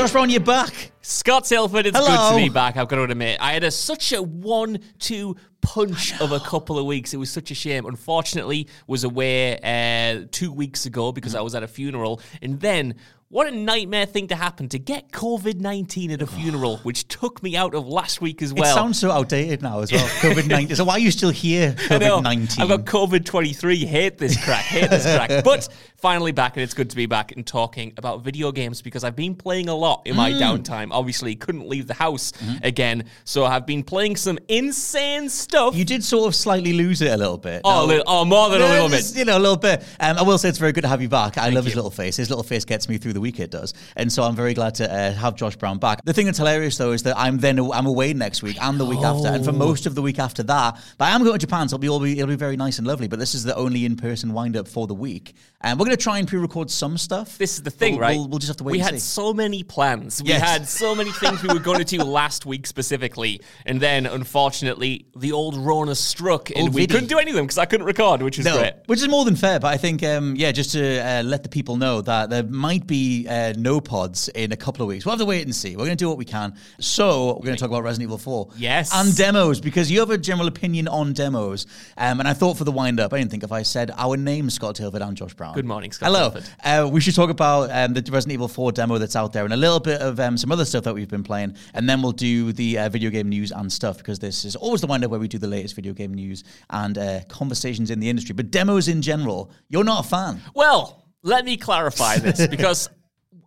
Josh Brown, you're back. Scott Tilford, it's Hello. good to be back. I've got to admit, I had a, such a one-two punch of a couple of weeks. It was such a shame. Unfortunately, was away uh, two weeks ago because I was at a funeral, and then. What a nightmare thing to happen to get COVID 19 at a funeral, which took me out of last week as well. it sounds so outdated now as well. COVID 19. So why are you still here, COVID 19? I've got COVID 23. Hate this crack. Hate this crack. But finally back, and it's good to be back and talking about video games because I've been playing a lot in Mm. my downtime. Obviously, couldn't leave the house again. So I've been playing some insane stuff. Mm-hmm. You did sort of slightly lose it a little bit. oh, a little, oh, more than a little just, bit. You know, a little bit. Um, I will say it's very good to have you back. I love his little face. His little face gets me through the week. It does, and so I'm very glad to uh, have Josh Brown back. The thing that's hilarious though is that I'm then I'm away next week and the week after, and for most of the week after that. But I am going to Japan, so it'll be, it'll be it'll be very nice and lovely. But this is the only in person wind up for the week, and we're going to try and pre-record some stuff. This is the thing, We'll- right? We'll, we'll just have to wait. We had see. so many plans. We Yes. had so many things we were going to do last week specifically, and then unfortunately the old Rona struck, and Old we viddy. couldn't do anything because I couldn't record, which was No, great. which is more than fair. But I think, um, yeah, just to uh, let the people know that there might be uh, no pods in a couple of weeks. We'll have to wait and see. We're going to do what we can. So we're going to talk about Resident Evil 4. Yes. And demos, because you have a general opinion on demos. Um, and I thought for the wind up, I didn't think if I said our names, Scott Tilford and Josh Brown. Good morning, Scott Hello. Uh, we should talk about um, the Resident Evil 4 demo that's out there and a little bit of um, some other stuff that we've been playing. And then we'll do the uh, video game news and stuff because this is always the wind up where we do the latest video game news and uh, conversations in the industry. But demos in general, you're not a fan. Well, let me clarify this because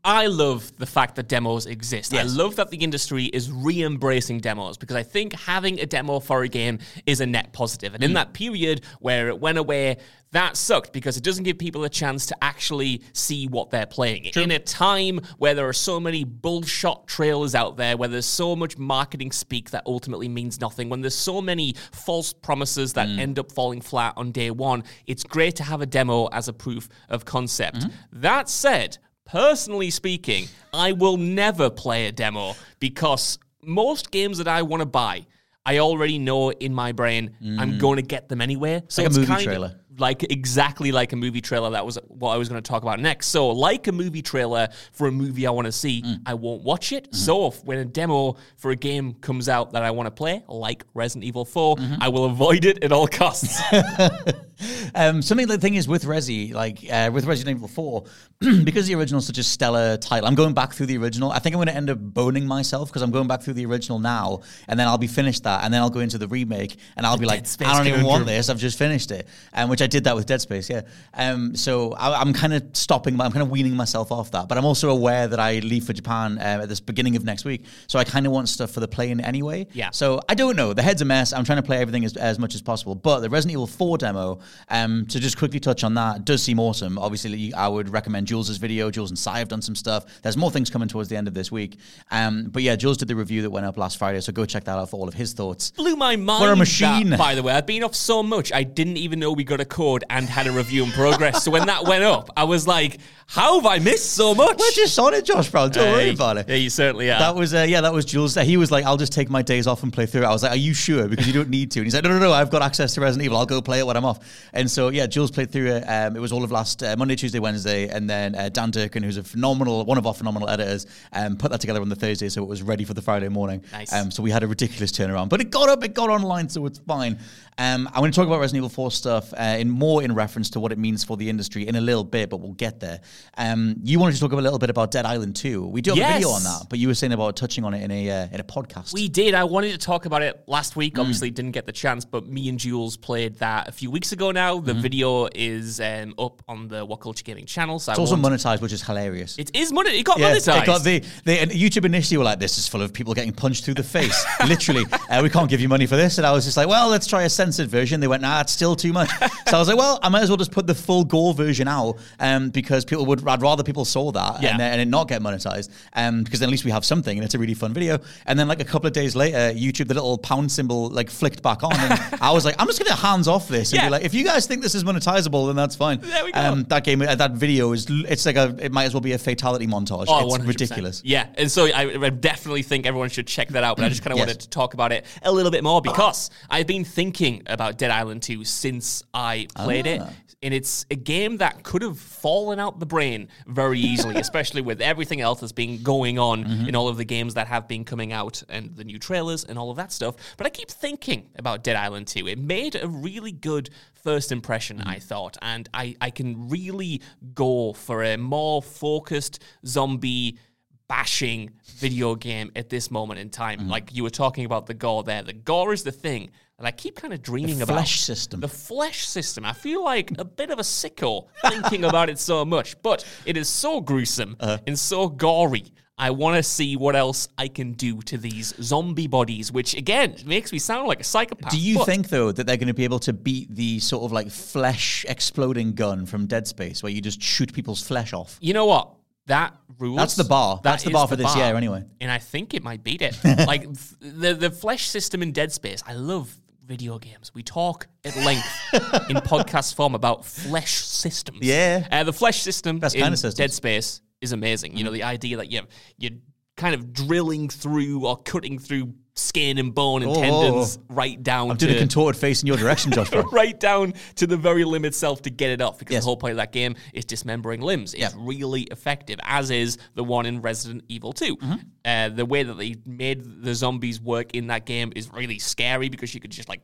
I love the fact that demos exist. I love that the industry is re embracing demos because I think having a demo for a game is a net positive. And in that period where it went away, that sucked because it doesn't give people a chance to actually see what they're playing. In a time where there are so many bullshot trailers out there, where there's so much marketing speak that ultimately means nothing, when there's so many false promises that mm. end up falling flat on day one, it's great to have a demo as a proof of concept. Mm-hmm. That said, personally speaking, I will never play a demo because most games that I want to buy, I already know in my brain I'm mm. going to get them anyway. So Like a it's movie kind trailer. Of, like exactly like a movie trailer. That was what I was going to talk about next. So, like a movie trailer for a movie I want to see, Mm. I won't watch it. Mm-hmm. So, if, when a demo for a game comes out that I want to play, like Resident Evil 4, Mm-hmm. I will avoid it at all costs. Um, something the thing is with Resi, like uh, with Resident Evil 4, because the original is such a stellar title, I'm going back through the original. I think I'm going to end up boning myself because I'm going back through the original now, and then I'll be finished that, and then I'll go into the remake, and I'll be like, I don't even want this. I've just finished it, um, which I did that with Dead Space, yeah. Um, so I, I'm kind of stopping, I'm kind of weaning myself off that, but I'm also aware that I leave for Japan um, at this beginning of next week, so I kind of want stuff for the play-in anyway. Yeah. So I don't know. The head's a mess. I'm trying to play everything as, as much as possible. But the Resident Evil 4 demo, um, to just quickly touch on that, does seem awesome. Obviously, I would recommend Jules' video. Jules and Sai have done some stuff. There's more things coming towards the end of this week. Um, but yeah, Jules did the review that went up last Friday, so go check that out for all of his thoughts. Blew my mind. What a machine. that, by the way, I've been off so much, I didn't even know we got a code and had a review in progress. so when that went up, I was like, how have I missed so much? We're just on it, Josh Brown. Don't worry about it. Yeah, you certainly are. That was uh, yeah, that was Jules. He was like, "I'll just take my days off and play through it." I was like, "Are you sure? Because you don't need to." And he's like, "No, no, no. I've got access to Resident Evil. I'll go play it when I'm off." And so yeah, Jules played through it. Um, it was all of last uh, Monday, Tuesday, Wednesday, and then uh, Dan Durkin, who's a phenomenal, one of our phenomenal editors, um, put that together on the Thursday, so it was ready for the Friday morning. Nice. Um, so we had a ridiculous turnaround, but it got up, it got online, so it's fine. Um, I'm going to talk about Resident Evil 4 stuff uh, in more in reference to what it means for the industry in a little bit, but we'll get there. Um, you wanted to talk a little bit about Dead Island 2. We do have a video on that, but you were saying about touching on it in a uh, in a podcast. We did. I wanted to talk about it last week. Mm. Obviously, didn't get the chance, but me and Jules played that a few weeks ago now. The video is um, up on the WhatCulture Gaming channel. So it's also monetized, which is hilarious. It is money. It got Yeah, monetized. it got the, and YouTube initially were like, "This is full of people getting punched through the face." Literally, uh, we can't give you money for this. And I was just like, "Well, let's try a censored version." They went, "Nah, it's still too much." so I was like, "Well, I might as well just put the full gore version out, um, because people would. I'd rather people saw that Yeah. and, and it not get monetized, um, because then at least we have something, and it's a really fun video." And then like a couple of days later, YouTube, the little pound symbol like flicked back on, and I was like, "I'm just gonna hands off this and Yeah. be like, if you guys think this is monetizable, then that's fine." There we go. Um, that game, uh, that video is, it's like a, it might as well be a fatality montage. Oh, it's 100%. ridiculous. Yeah, and so I, I definitely think everyone should check that out. But I just kind of Yes. wanted to talk about it a little bit more because I've been thinking about Dead Island 2 since I played it. Ah. And it's a game that could have fallen out the brain very easily, especially with everything else that's been going on Mm-hmm. in all of the games that have been coming out and the new trailers and all of that stuff. But I keep thinking about Dead Island 2. It made a really good first impression, Mm-hmm. I thought, and I, I can really go for a more focused zombie bashing video game at this moment in time. Mm-hmm. Like you were talking about the gore there. The gore is the thing that I keep kind of dreaming about. The flesh system. The flesh system. I feel like a bit of a sicko thinking about it so much, but it is so gruesome Uh-huh. and so gory. I want to see what else I can do to these zombie bodies, which again makes me sound like a psychopath. Do you but- think though that they're going to be able to beat the sort of like flesh exploding gun from Dead Space, where you just shoot people's flesh off? You know what? That rules. That's the bar. That That's the bar for this year anyway. And I think it might beat it. like th- the the flesh system in Dead Space. I love video games. We talk at length in podcast form about flesh systems. Yeah. Uh, the flesh system Best in kind of systems. Dead Space is amazing. You know, the idea that you you're kind of drilling through or cutting through skin and bone and Oh, tendons right down I'm to doing a contorted face in your direction, Josh. Right down to the very limb itself to get it off because Yes. the whole point of that game is dismembering limbs. It's Yeah. really effective, as is the one in Resident Evil 2. Mm-hmm. Uh, the way that they made the zombies work in that game is really scary because you could just like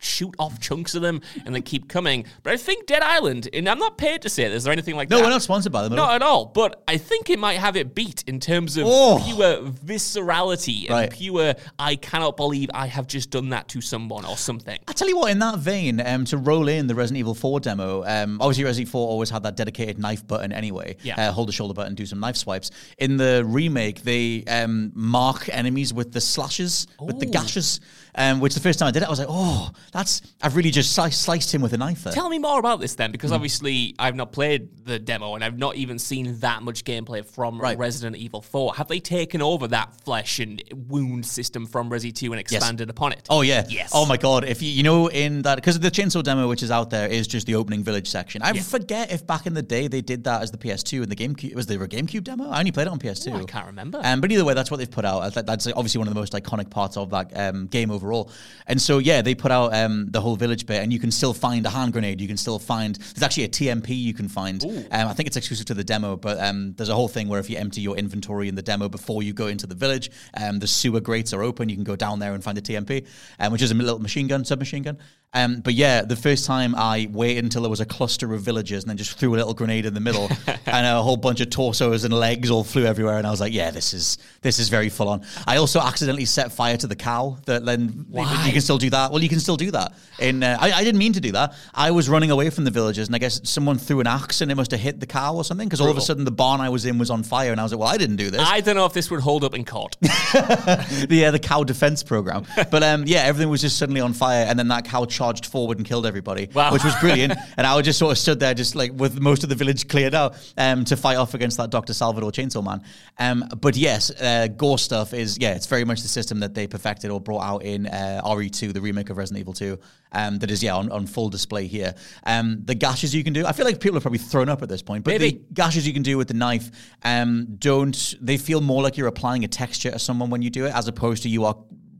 shoot off chunks of them and then keep coming. But I think Dead Island, and I'm not paid to say this or anything like No, that. No, we're not sponsored by them. Not at all, but I think it might have it beat in terms of Oh. pure viscerality and Right. pure, I cannot believe I have just done that to someone or something. I tell you what, in that vein, um, to roll in the Resident Evil 4 demo, um, obviously Resident Evil 4 always had that dedicated knife button anyway. Yeah. Uh, hold the shoulder button, do some knife swipes. In the remake, they um, mark enemies with the slashes, with the gashes, um, which the first time I did it, I was like, oh, that's, I've really just sliced, sliced him with a knife there. Tell me more about this then, because obviously I've not played the demo and I've not even seen that much gameplay from Right. Resident Evil 4. Have they taken over that flesh and wound system from Resi 2 and expanded upon it? Oh yeah. Yes. Oh my god. If you you know in that because the chainsaw demo which is out there is just the opening village section. I Yeah. forget if back in the day they did that as the PS2 and the GameCube was there a GameCube demo. I only played it on PS2. Oh, I can't remember. Um, but either way, that's what they've put out. That's obviously one of the most iconic parts of that um, game overall. And so yeah, they put out um, the whole village bit, and you can still find a hand grenade. You can still find there's actually a TMP you can find. Um, I think it's exclusive to the demo, but um, there's a whole thing where if you empty your inventory in the demo before you go into the village, um, the sewer grates are open. You can go down there and find a TMP, um, which is a little machine gun, submachine gun. Um, but yeah, the first time I waited until there was a cluster of villagers and then just threw a little grenade in the middle, and a whole bunch of torsos and legs all flew everywhere, and I was like, yeah, this is this is very full on. I also accidentally set fire to the cow. That then Why? you can still do that. Well, you can still do that. In uh, I, I didn't mean to do that. I was running away from the villagers, and I guess someone threw an axe and it must have hit the cow or something. Because all of a sudden the barn I was in was on fire, and I was like, well, I didn't do this. I don't know if this would hold up in court. the uh, the cow defense program. But um, yeah, everything was just suddenly on fire, and then that cow charged forward and killed everybody, Wow. which was brilliant. and I just sort of stood there, just like with most of the village cleared out, um, to fight off against that Doctor Salvador Chainsaw Man. Um, but yes, uh, gore stuff is yeah, it's very much the system that they perfected or brought out in uh, RE2, the remake of Resident Evil 2. Um, that is yeah on, on full display here. Um, the gashes you can do, I feel like people are probably thrown up at this point, but Maybe. the gashes you can do with the knife um, don't they feel more like you're applying a texture to someone when you do it as opposed to you are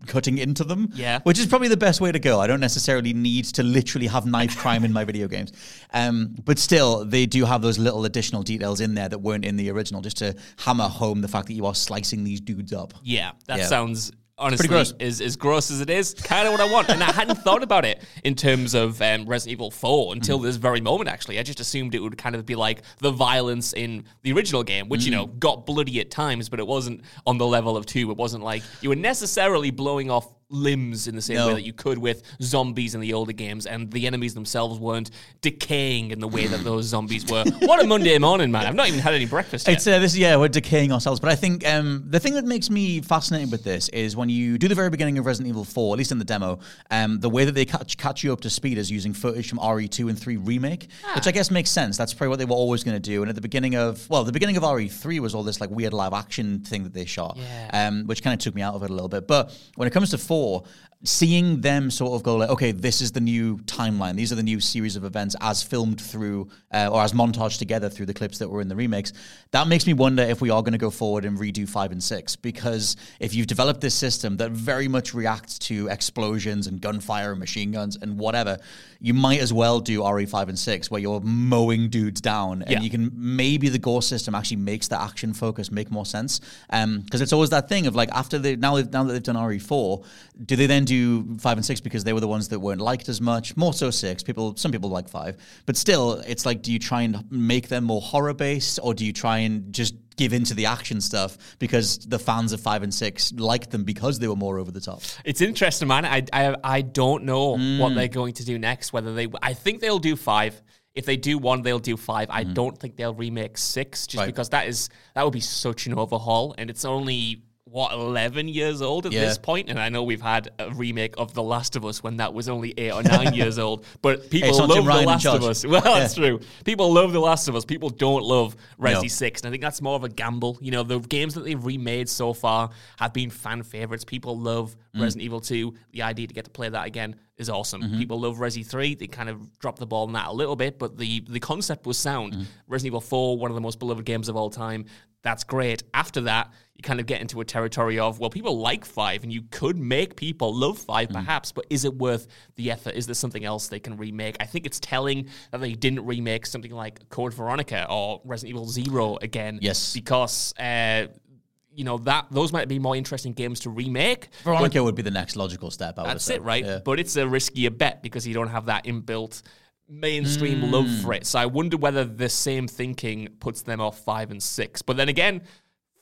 cutting into them Yeah. which is probably the best way to go i don't necessarily need to literally have knife crime in my video games um, but still they do have those little additional details in there that weren't in the original just to hammer home the fact that you are slicing these dudes up Yeah, that Yeah. sounds honestly, is as gross as it is, kind of what I want. And I hadn't thought about it in terms of um, Resident Evil 4 until this very moment, actually. I just assumed it would kind of be like the violence in the original game, which, you know, got bloody at times, but it wasn't on the level of 2. It wasn't like you were necessarily blowing off limbs in the same No. way that you could with zombies in the older games, and the enemies themselves weren't decaying in the way that those zombies were. What a Monday morning, man! I've not even had any breakfast yet. It's uh, this, yeah, we're decaying ourselves. But I think um, the thing that makes me fascinated with this is when you do the very beginning of Resident Evil 4, at least in the demo, um, the way that they catch, catch you up to speed is using footage from RE2 and 3 remake, which I guess makes sense. That's probably what they were always going to do. And at the beginning of, well, the beginning of RE3 was all this like weird live action thing that they shot, um, which kind of took me out of it a little bit. But when it comes to 4, seeing them sort of go like, okay, this is the new timeline. These are the new series of events as filmed through uh, or as montaged together through the clips that were in the remakes. That makes me wonder if we are going to go forward and redo five and six because if you've developed this system that very much reacts to explosions and gunfire and machine guns and whatever, you might as well do RE five and six where you're mowing dudes down and Yeah. you can maybe the gore system actually makes the action focus make more sense because it's always that thing of like after they now now that they've done RE4 do they then do five and six because they were the ones that weren't liked as much more so six people some people like five but still it's like do you try and make them more horror based or do you try and just give into the action stuff because the fans of five and six liked them because they were more over the top It's interesting, man. I, I, I don't know hmm. what they're going to do next. Whether they, I think they'll do five. If they do one, they'll do five. I hmm. don't think they'll remake six, just Right. because that is that would be such an overhaul, and it's only what eleven years old at Yeah. this point. And I know we've had a remake of The Last of Us when that was only eight or nine years old, but people not love The Last of. Us. Well, that's true. People love The Last of Us. People don't love Resi No. 6. And I think that's more of a gamble. You know, the games that they've remade so far have been fan favorites. People love Mm. Resident Evil 2. The idea to get to play that again is awesome. Mm-hmm. People love Resi 3. They kind of dropped the ball on that a little bit, but the, the concept was sound. Mm. Resident Evil 4, one of the most beloved games of all time. That's great. After that, you kind of get into a territory of, well, people like 5, and you could make people love 5 Mm. perhaps, but is it worth the effort? Is there something else they can remake? I think it's telling that they didn't remake something like Code Veronica or Resident Evil Zero again. Yes. Because, uh, you know, that those might be more interesting games to remake. Veronica would be the next logical step I would That's say. it, right? Yeah. But it's a riskier bet because you don't have that inbuilt mainstream Hmm. love for it. So I wonder whether the same thinking puts them off five and six. But then again,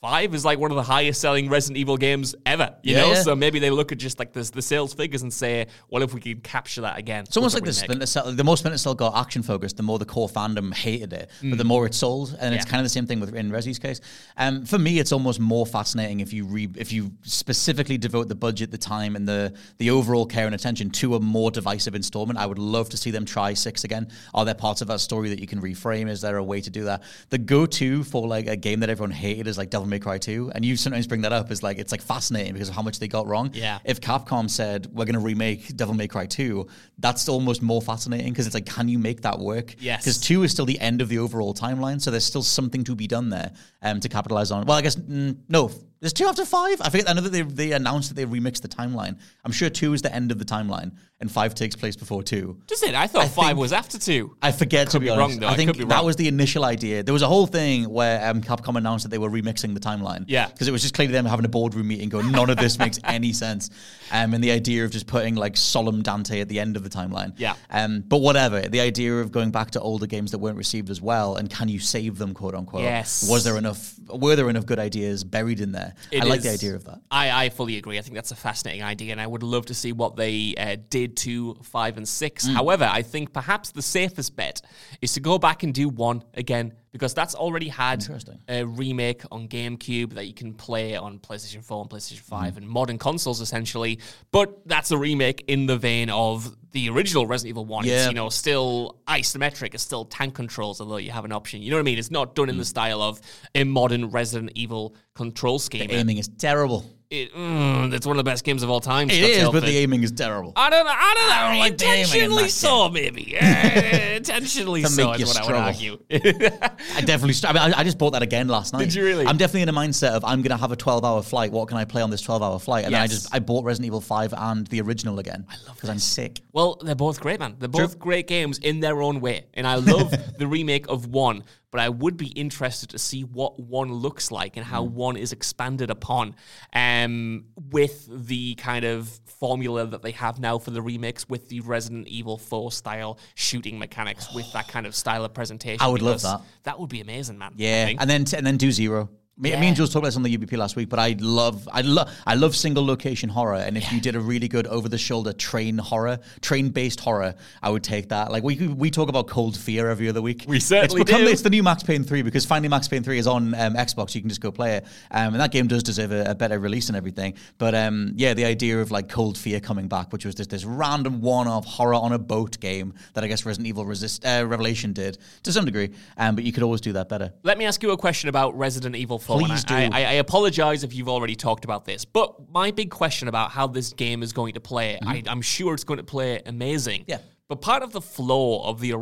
five is like one of the highest selling Resident Evil games ever. You Yeah, know, yeah. so maybe they look at just like the the sales figures and say, what if we could capture that again? It's almost like a the remake? Splinter Cell. The more Splinter Cell got action focused, the more the core fandom hated it, but the more it sold. And it's kind of the same thing with in Resi's case. Um, for me, it's almost more fascinating if you re- if you specifically devote the budget, the time, and the the overall care and attention to a more divisive installment. I would love to see them try six again. Are there parts of that story that you can reframe? Is there a way to do that? The go to for like a game that everyone hated is like Devil May Cry two, and you sometimes bring that up as like it's like fascinating because of how much they got wrong. Yeah. If Capcom said we're going to remake Devil May Cry 2, that's almost more fascinating because it's like, can you make that work? Yes. Because 2 is still the end of the overall timeline, so there's still something to be done there um, to capitalize on. Well, I guess, mm, no, there's 2 after 5? I forget, I know that they, they announced that they remixed the timeline. I'm sure 2 is the end of the timeline, and 5 takes place before 2. Just it. I thought I five think- was after two. I forget to Could be, be honest. wrong, though. I I think that was the initial idea. There was a whole thing where um, Capcom announced that they were remixing the timeline. Yeah. because it was just clearly them having a boardroom meeting, going, "None of this makes any sense," um, and the idea of just putting like solemn Dante at the end of the timeline. Yeah. Um, but whatever. The idea of going back to older games that weren't received as well, and can you save them, quote unquote? Yes. Was there enough? Were there enough good ideas buried in there? It I like the idea of that. I, I fully agree. I think that's a fascinating idea, and I would love to see what they uh, did to five and six. Mm. However, I think perhaps the safest bet is to go back and do one again because that's already had a remake on GameCube that you can play on PlayStation 4 and PlayStation 5 Mm. and modern consoles essentially. But that's a remake in the vein of the original Resident Evil 1. It's, you know, still isometric, it's still tank controls, although you have an option. You know what I mean? It's not done in the Mm. style of a modern Resident Evil control scheme. The Aiming is terrible. It, mm, it's one of the best games of all time. It is, but the aiming is terrible. I don't know. I don't know. I don't like the aiming in intentionally so, maybe. Uh, intentionally To so make is what I would struggle. argue. I definitely. I, mean, I, I just bought that again last night. Did you really? I'm definitely in a mindset of I'm going to have a 12 hour flight. What can I play on this 12 hour flight? And then I just I bought Resident Evil 5 and the original again. I love because I'm sick. well, Well, they're both great, man. They're both great games in their own way. And I love the remake of one, but I would be interested to see what one looks like and how Mm. one is expanded upon um, with the kind of formula that they have now for the remix with the Resident Evil 4 style shooting mechanics, with that kind of style of presentation. I would love that. That would be amazing, man. Yeah, and then and then do zero. Me, me and Jules talked about this on the UBP last week, but I love, I love, I love single location horror. And if you did a really good over the shoulder train horror, train based horror, I would take that. Like we we talk about Cold Fear every other week. We certainly it's become, do. It's the new Max Payne three because finally Max Payne three is on um, Xbox. You can just go play it, um, and that game does deserve a, a better release and everything. But um, yeah, the idea of like Cold Fear coming back, which was just this random one off horror on a boat game that I guess Resident Evil Resist uh, Revelation did to some degree, um, but you could always do that better. Let me ask you a question about Resident Evil 4. and Please I, do. I, I apologize if you've already talked about this, but my big question about how this game is going to play, I, I'm sure it's going to play amazing. Mm-hmm. Yeah. But part of the flaw of the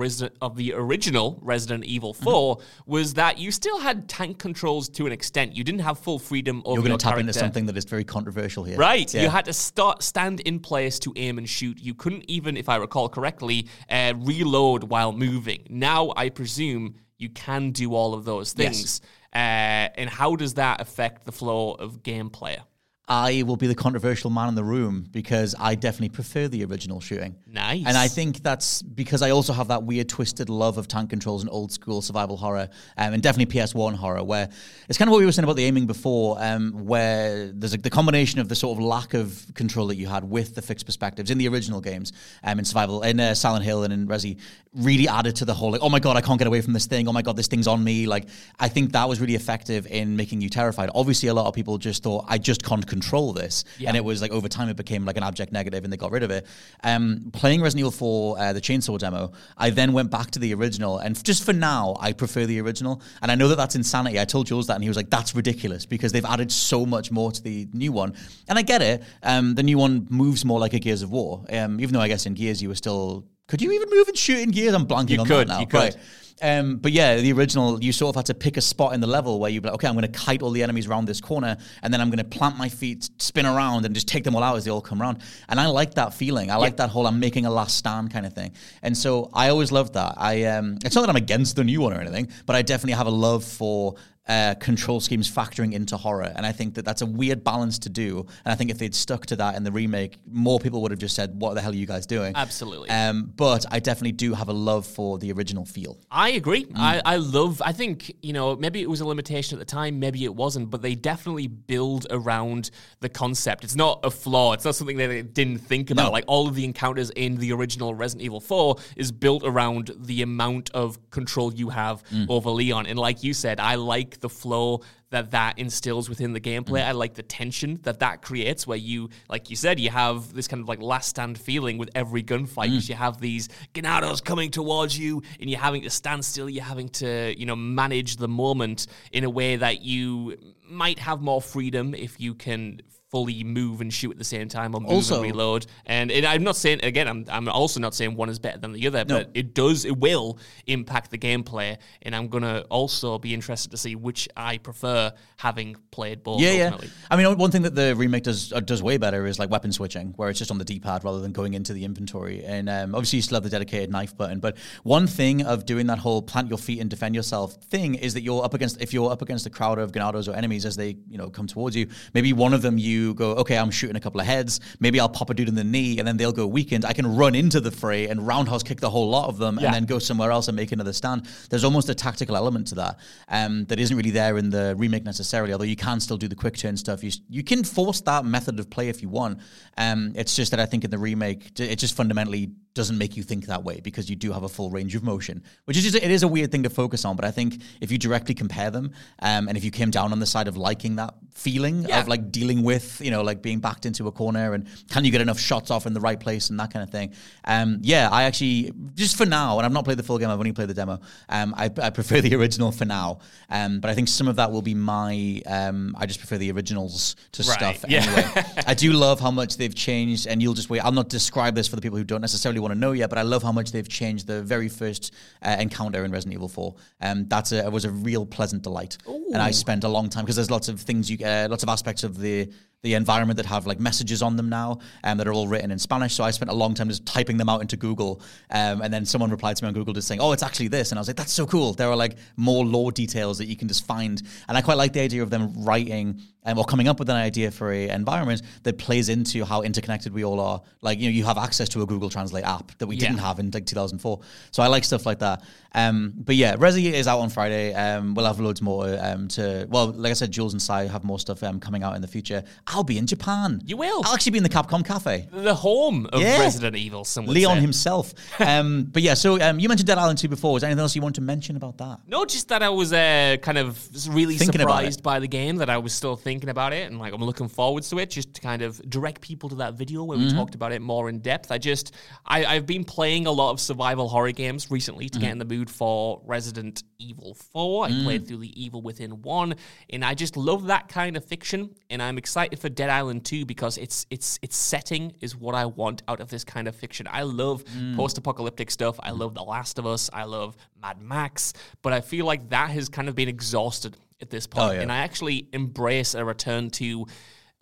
of the original Resident Evil Mm-hmm. 4 was that you still had tank controls to an extent. You didn't have full freedom over You're going to tap character. into something that is very controversial here. Right. Yeah. You had to start stand in place to aim and shoot. You couldn't even, if I recall correctly, uh, reload while moving. Now, I presume you can do all of those Yes. Uh, and how does that affect the flow of gameplay? I will be the controversial man in the room because I definitely prefer the original shooting. Nice. And I think that's because I also have that weird, twisted love of tank controls and old school survival horror, um, and definitely PS1 horror, where it's kind of what we were saying about the aiming before, um, where there's a, the combination of the sort of lack of control that you had with the fixed perspectives in the original games, um, in survival, in uh, Silent Hill and in Resi, really added to the whole like, oh my god, I can't get away from this thing. Oh my god, this thing's on me. Like, I think that was really effective in making you terrified. Obviously, a lot of people just thought I just can't control this, and it was like over time it became like an abject negative, and they got rid of it. Um, playing Resident Evil 4, uh, the Chainsaw demo, I then went back to the original, and just for now, I prefer the original. And I know that that's insanity. I told Jules that, and he was like, "That's ridiculous," because they've added so much more to the new one. And I get it. Um, the new one moves more like a Gears of War, um, even though I guess in Gears you were still. Could you even move and shoot in Gears? I'm blanking You on could, that now. you could. Right. Um, but yeah, the original, you sort of had to pick a spot in the level where you'd be like, okay, I'm going to kite all the enemies around this corner, and then I'm going to plant my feet, spin around, and just take them all out as they all come around. And I like that feeling. I like that whole I'm making a last stand kind of thing. And so I always loved that. I um, it's not that I'm against the new one or anything, but I definitely have a love for uh, control schemes factoring into horror. And I think that that's a weird balance to do. And I think if they'd stuck to that in the remake, more people would have just said, "What the hell are you guys doing?" Absolutely. Um, but I definitely do have a love for the original feel. I agree. Mm. I, I love, I think, you know, maybe it was a limitation at the time, maybe it wasn't, but they definitely build around the concept. It's not a flaw. It's not something that they didn't think about. No. Like all of the encounters in the original Resident Evil 4 is built around the amount of control you have Mm. over Leon. And like you said, I like the flow that that instills within the gameplay. Mm. I like the tension that that creates where you, like you said, you have this kind of like last stand feeling with every gunfight Mm. you have these Ganados coming towards you and you're having to stand still. You're having to, you know, manage the moment in a way that you might have more freedom if you can fully move and shoot at the same time or move Also- and reload. And, and I'm not saying again, I'm I'm also not saying one is better than the other, but it does it will impact the gameplay. And I'm gonna also be interested to see which I prefer having played both. Yeah, ultimately. yeah. I mean, one thing that the remake does uh, does way better is like weapon switching, where it's just on the D pad rather than going into the inventory. And um, obviously, you still have the dedicated knife button. But one thing of doing that whole plant your feet and defend yourself thing is that you're up against if you're up against a crowd of Ganados or enemies as they you know come towards you. Maybe one of them you go, okay, I'm shooting a couple of heads. Maybe I'll pop a dude in the knee, and then they'll go weakened. I can run into the fray and roundhouse kick the whole lot of them, Yeah. and then go somewhere else and make another stand. There's almost a tactical element to that um, that isn't really there in the remake necessarily. Although you can still do the quick turn stuff. You you can force that method of play if you want. Um, it's just that I think in the remake it just fundamentally doesn't make you think that way because you do have a full range of motion, which is just, it is a weird thing to focus on. But I think if you directly compare them, um, and if you came down on the side of liking that feeling Yeah. of like dealing with you know like being backed into a corner and can you get enough shots off in the right place and that kind of thing. Um, yeah, I actually just for now, and I've not played the full game. I've only played the demo. Um, I, I prefer the original for now. Um, but I think some of that will be my. Um, I just prefer the originals to Right, stuff yeah. anyway. I do love how much they've changed, and you'll just wait. I'll not describe this for the people who don't necessarily want to know yet, but I love how much they've changed the very first uh, encounter in Resident Evil 4. Um, that's a was a real pleasant delight, and I spent a long time because there's lots of things you, uh, lots of aspects of the the environment that have like messages on them now um, that are all written in Spanish. So I spent a long time just typing them out into Google, um, and then someone replied to me on Google just saying, "Oh, it's actually this," and I was like, "That's so cool." There are like more lore details that you can just find, and I quite like the idea of them writing um, or coming up with an idea for a environment that plays into how interconnected we all are. Like you know, you have access to a Google Translate app that we Yeah. didn't have in like 2004. So I like stuff like that. Um, but yeah, Resi is out on Friday. Um, we'll have loads more um, to. Well, like I said, Jules and Sai have more stuff um, coming out in the future. I'll be in Japan. You will. I'll actually be in the Capcom Cafe. The home of Yeah. Resident Evil. Leon say. himself. um, but yeah, so um, you mentioned Dead Island 2 before. Was there anything else you want to mention about that? No, just that I was uh, kind of really Thinking surprised by the game, that I was still thinking about it, and like I'm looking forward to it, just to kind of direct people to that video where we Mm-hmm. talked about it more in depth. I just, I, I've been playing a lot of survival horror games recently to get Mm-hmm. in the mood for Resident Evil 4. I Mm. played through the Evil Within 1, and I just love that kind of fiction, and I'm excited for Dead Island 2 because it's, it's, its setting is what I want out of this kind of fiction. I love Mm. post-apocalyptic stuff. I love The Last of Us. I love Mad Max, but I feel like that has kind of been exhausted at this point. Oh, yeah. And I actually embrace a return to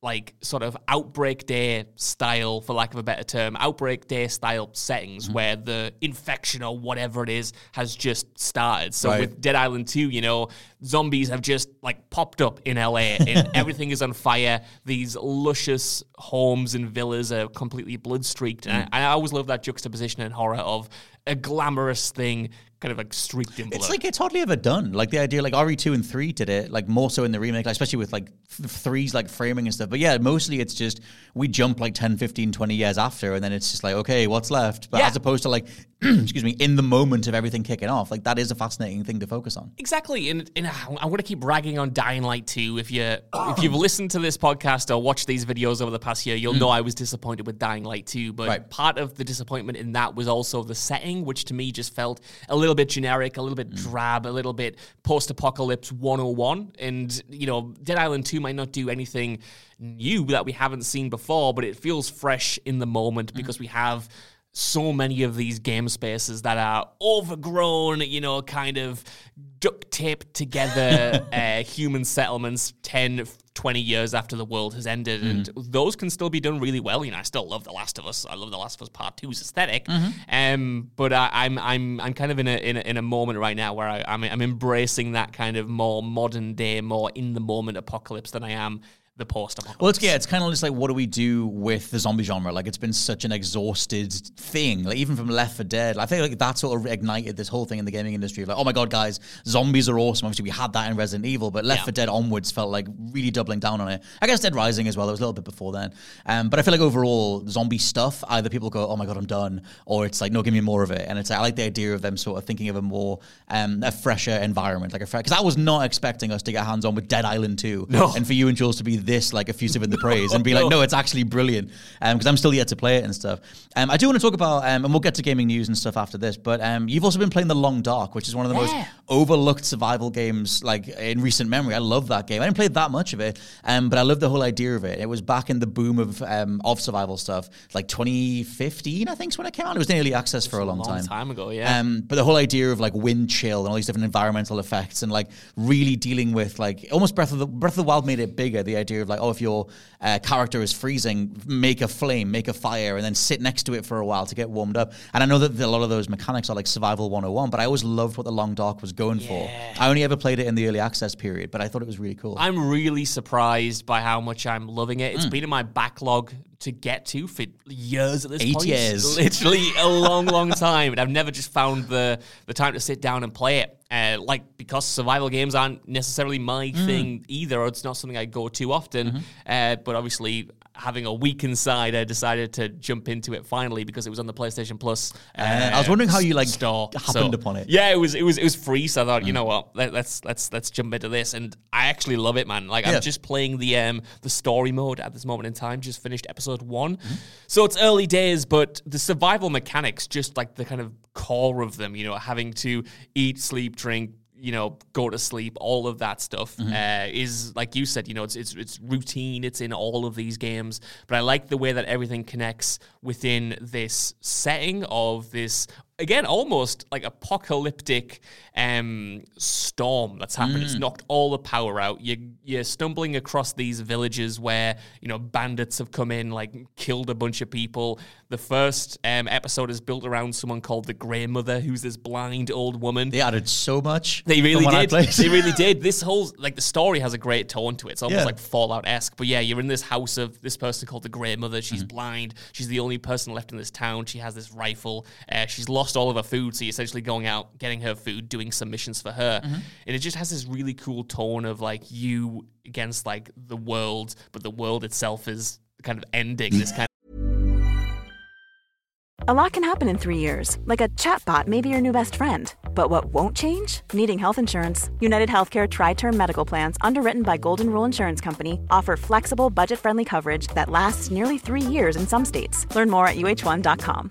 like sort of outbreak day style, for lack of a better term, outbreak day style settings Mm-hmm. where the infection or whatever it is has just started. So Right. with Dead Island 2, you know, zombies have just like popped up in LA and everything is on fire. These luscious homes and villas are completely blood streaked. And I, I always love that juxtaposition in horror of a glamorous thing kind of like streaked in blood. It's like it's hardly ever done. Like the idea, like RE2 and 3 did it, like more so in the remake, like, especially with like th- threes, like framing and stuff. But yeah, mostly it's just we jump like 10, 15, 20 years after, and then it's just like, okay, what's left? But Yeah. as opposed to like, excuse me, in the moment of everything kicking off, like that is a fascinating thing to focus on. Exactly, and, and I'm going to keep ragging on Dying Light 2. If you if you've listened to this podcast or watched these videos over the past year, you'll mm. know I was disappointed with Dying Light 2. But Right. part of the disappointment in that was also the setting, which to me just felt a little bit generic, a little bit mm. drab, a little bit post-apocalypse 101. And you know, Dead Island 2 might not do anything new that we haven't seen before, but it feels fresh in the moment mm. because we have so many of these game spaces that are overgrown, you know, kind of duct taped together uh, human settlements 10, 20 years after the world has ended. And those can still be done really well. You know, I still love The Last of Us. I love The Last of Us Part 2's esthetic. Um, but I, I'm I'm I'm kind of in a, in a in a moment right now where I, I'm I'm embracing that kind of more modern day, more in the moment apocalypse than I am the post apocalypse. Well, it's yeah, it's kind of just like what do we do with the zombie genre? Like it's been such an exhausted thing. Like even from Left 4 Dead, I think like that sort of ignited this whole thing in the gaming industry. Like, oh my god, guys, zombies are awesome. Obviously, we had that in Resident Evil, but Left Yeah. 4 Dead onwards felt like really doubling down on it. I guess Dead Rising as well. It was a little bit before then. Um, but I feel like overall zombie stuff, either people go, oh my god, I'm done, or it's like no, give me more of it. And it's I like the idea of them sort of thinking of a more um, a fresher environment, like a fresh. Because I was not expecting us to get hands on with Dead Island 2, No. and for you and Jules to be this like effusive in the praise and be like, no, it's actually brilliant. Because I'm still yet to play it and stuff. Um, I do want to talk about, um, and we'll get to gaming news and stuff after this. But um, you've also been playing The Long Dark, which is one of the most overlooked survival games like in recent memory. I love that game. I didn't play that much of it, um, but I love the whole idea of it. It was back in the boom of um, of survival stuff, like 2015, I think, is when it came out. It was in early access for a long, long time ago, yeah. Um, but the whole idea of like wind chill and all these different environmental effects and like really dealing with like almost Breath of the Breath of the Wild made it bigger. The idea of like, oh, if your uh, character is freezing, make a flame, make a fire, and then sit next to it for a while to get warmed up. And I know that a lot of those mechanics are like survival 101, but I always loved what the Long Dark was going for. I only ever played it in the early access period, but I thought it was really cool. I'm really surprised by how much I'm loving it. It's been in my backlog to get to for years at this Eight point. years. Literally a long, long time. And I've never just found the, the time to sit down and play it. Uh, like, because survival games aren't necessarily my Hmm. thing either, or it's not something I go to often. Mm-hmm. Uh, but obviously, having a week inside, I decided to jump into it finally because it was on the PlayStation Plus. Uh, I was wondering how you, like, store. happened upon it. Yeah, it was it was it was free, so I thought, you know what, let, let's let's let's jump into this, and I actually love it, man. Like Yeah. I'm just playing the um the story mode at this moment in time. Just finished episode one, so it's early days, but the survival mechanics, just like the kind of core of them, you know, having to eat, sleep, drink. You know, go to sleep. All of that stuff uh, is like you said. You know, it's it's it's routine. It's in all of these games. But I like the way that everything connects within this setting of this again almost like apocalyptic um, storm that's happened. It's knocked all the power out. You you're stumbling across these villages where you know bandits have come in, like killed a bunch of people. The first um, episode is built around someone called the Grey Mother, who's this blind old woman. They added so much. They really from when I did. They really did. This whole like the story has a great tone to it. It's almost Yeah. like Fallout esque. But yeah, you're in this house of this person called the Grey Mother. Mm-hmm. She's blind. She's the only person left in this town. She has this rifle. Uh, she's lost all of her food, so you're essentially going out getting her food, doing some missions for her, Mm-hmm. and it just has this really cool tone of like you against like the world, but the world itself is kind of ending. This kind. Of- A lot can happen in three years, like a chatbot may be your new best friend. But what won't change? Needing health insurance. United Healthcare TriTerm Medical Plans, underwritten by Golden Rule Insurance Company, offer flexible, budget friendly coverage that lasts nearly three years in some states. Learn more at uh1.com.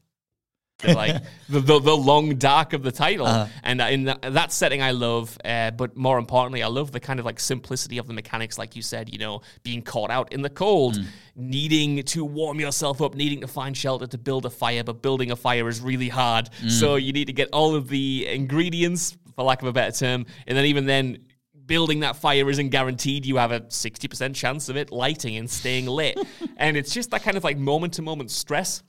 Like the, the the long dark of the title, Uh-huh. and uh, in that, that setting, I love. Uh, but more importantly, I love the kind of like simplicity of the mechanics, like you said. You know, being caught out in the cold, Mm. needing to warm yourself up, needing to find shelter to build a fire, but building a fire is really hard. Mm. So you need to get all of the ingredients, for lack of a better term, and then even then. Building that fire isn't guaranteed. You have a 60% chance of it lighting and staying lit. and it's just that kind of like moment to moment stress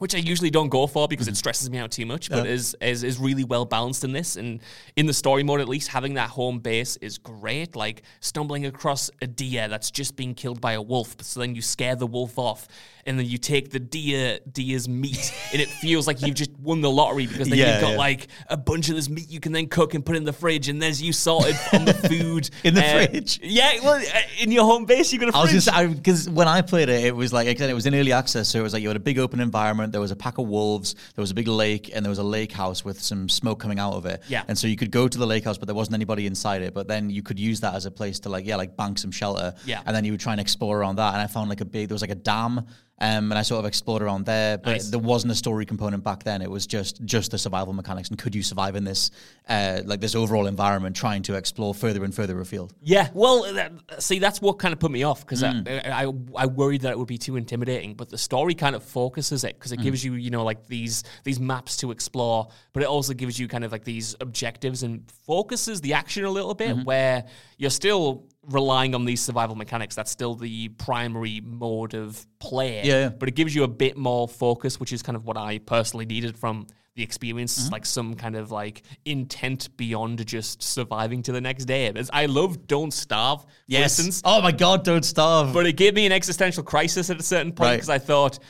which I usually don't go for because it mm-hmm. stresses me out too much, but is, is is really well balanced in this. And in the story mode, at least, having that home base is great. Like stumbling across a deer that's just been killed by a wolf, so then you scare the wolf off, and then you take the deer deer's meat, and it feels like you've just won the lottery because then Yeah, you've got yeah. like a bunch of this meat you can then cook and put in the fridge, and there's you sorted on the food In the Uh, fridge? Yeah, well, uh, in your home base, you got a I was just because when I played it, it was like it was in early access, so it was like you had a big open environment. There was a pack of wolves, there was a big lake, and there was a lake house with some smoke coming out of it. Yeah. and so you could go to the lake house, but there wasn't anybody inside it. But then you could use that as a place to like yeah, like bank some shelter. Yeah. and then you would try and explore around that. And I found like a big there was like a dam. Um, and I sort of explored around there, but Nice. there wasn't a story component back then. It was just just the survival mechanics and could you survive in this uh, like this overall environment, trying to explore further and further afield. Yeah, well, that, see, that's what kind of put me off because Mm. I, I I worried that it would be too intimidating. But the story kind of focuses it because it Mm. gives you, you know, like these these maps to explore, but it also gives you kind of like these objectives and focuses the action a little bit. Mm-hmm. Where you're still relying on these survival mechanics. That's still the primary mode of play. Yeah, yeah. But it gives you a bit more focus, which is kind of what I personally needed from the experience, Mm-hmm. like some kind of like intent beyond just surviving to the next day. I love Don't Starve, for instance, Oh my God! Don't starve. but it gave me an existential crisis at a certain point Right. because I thought,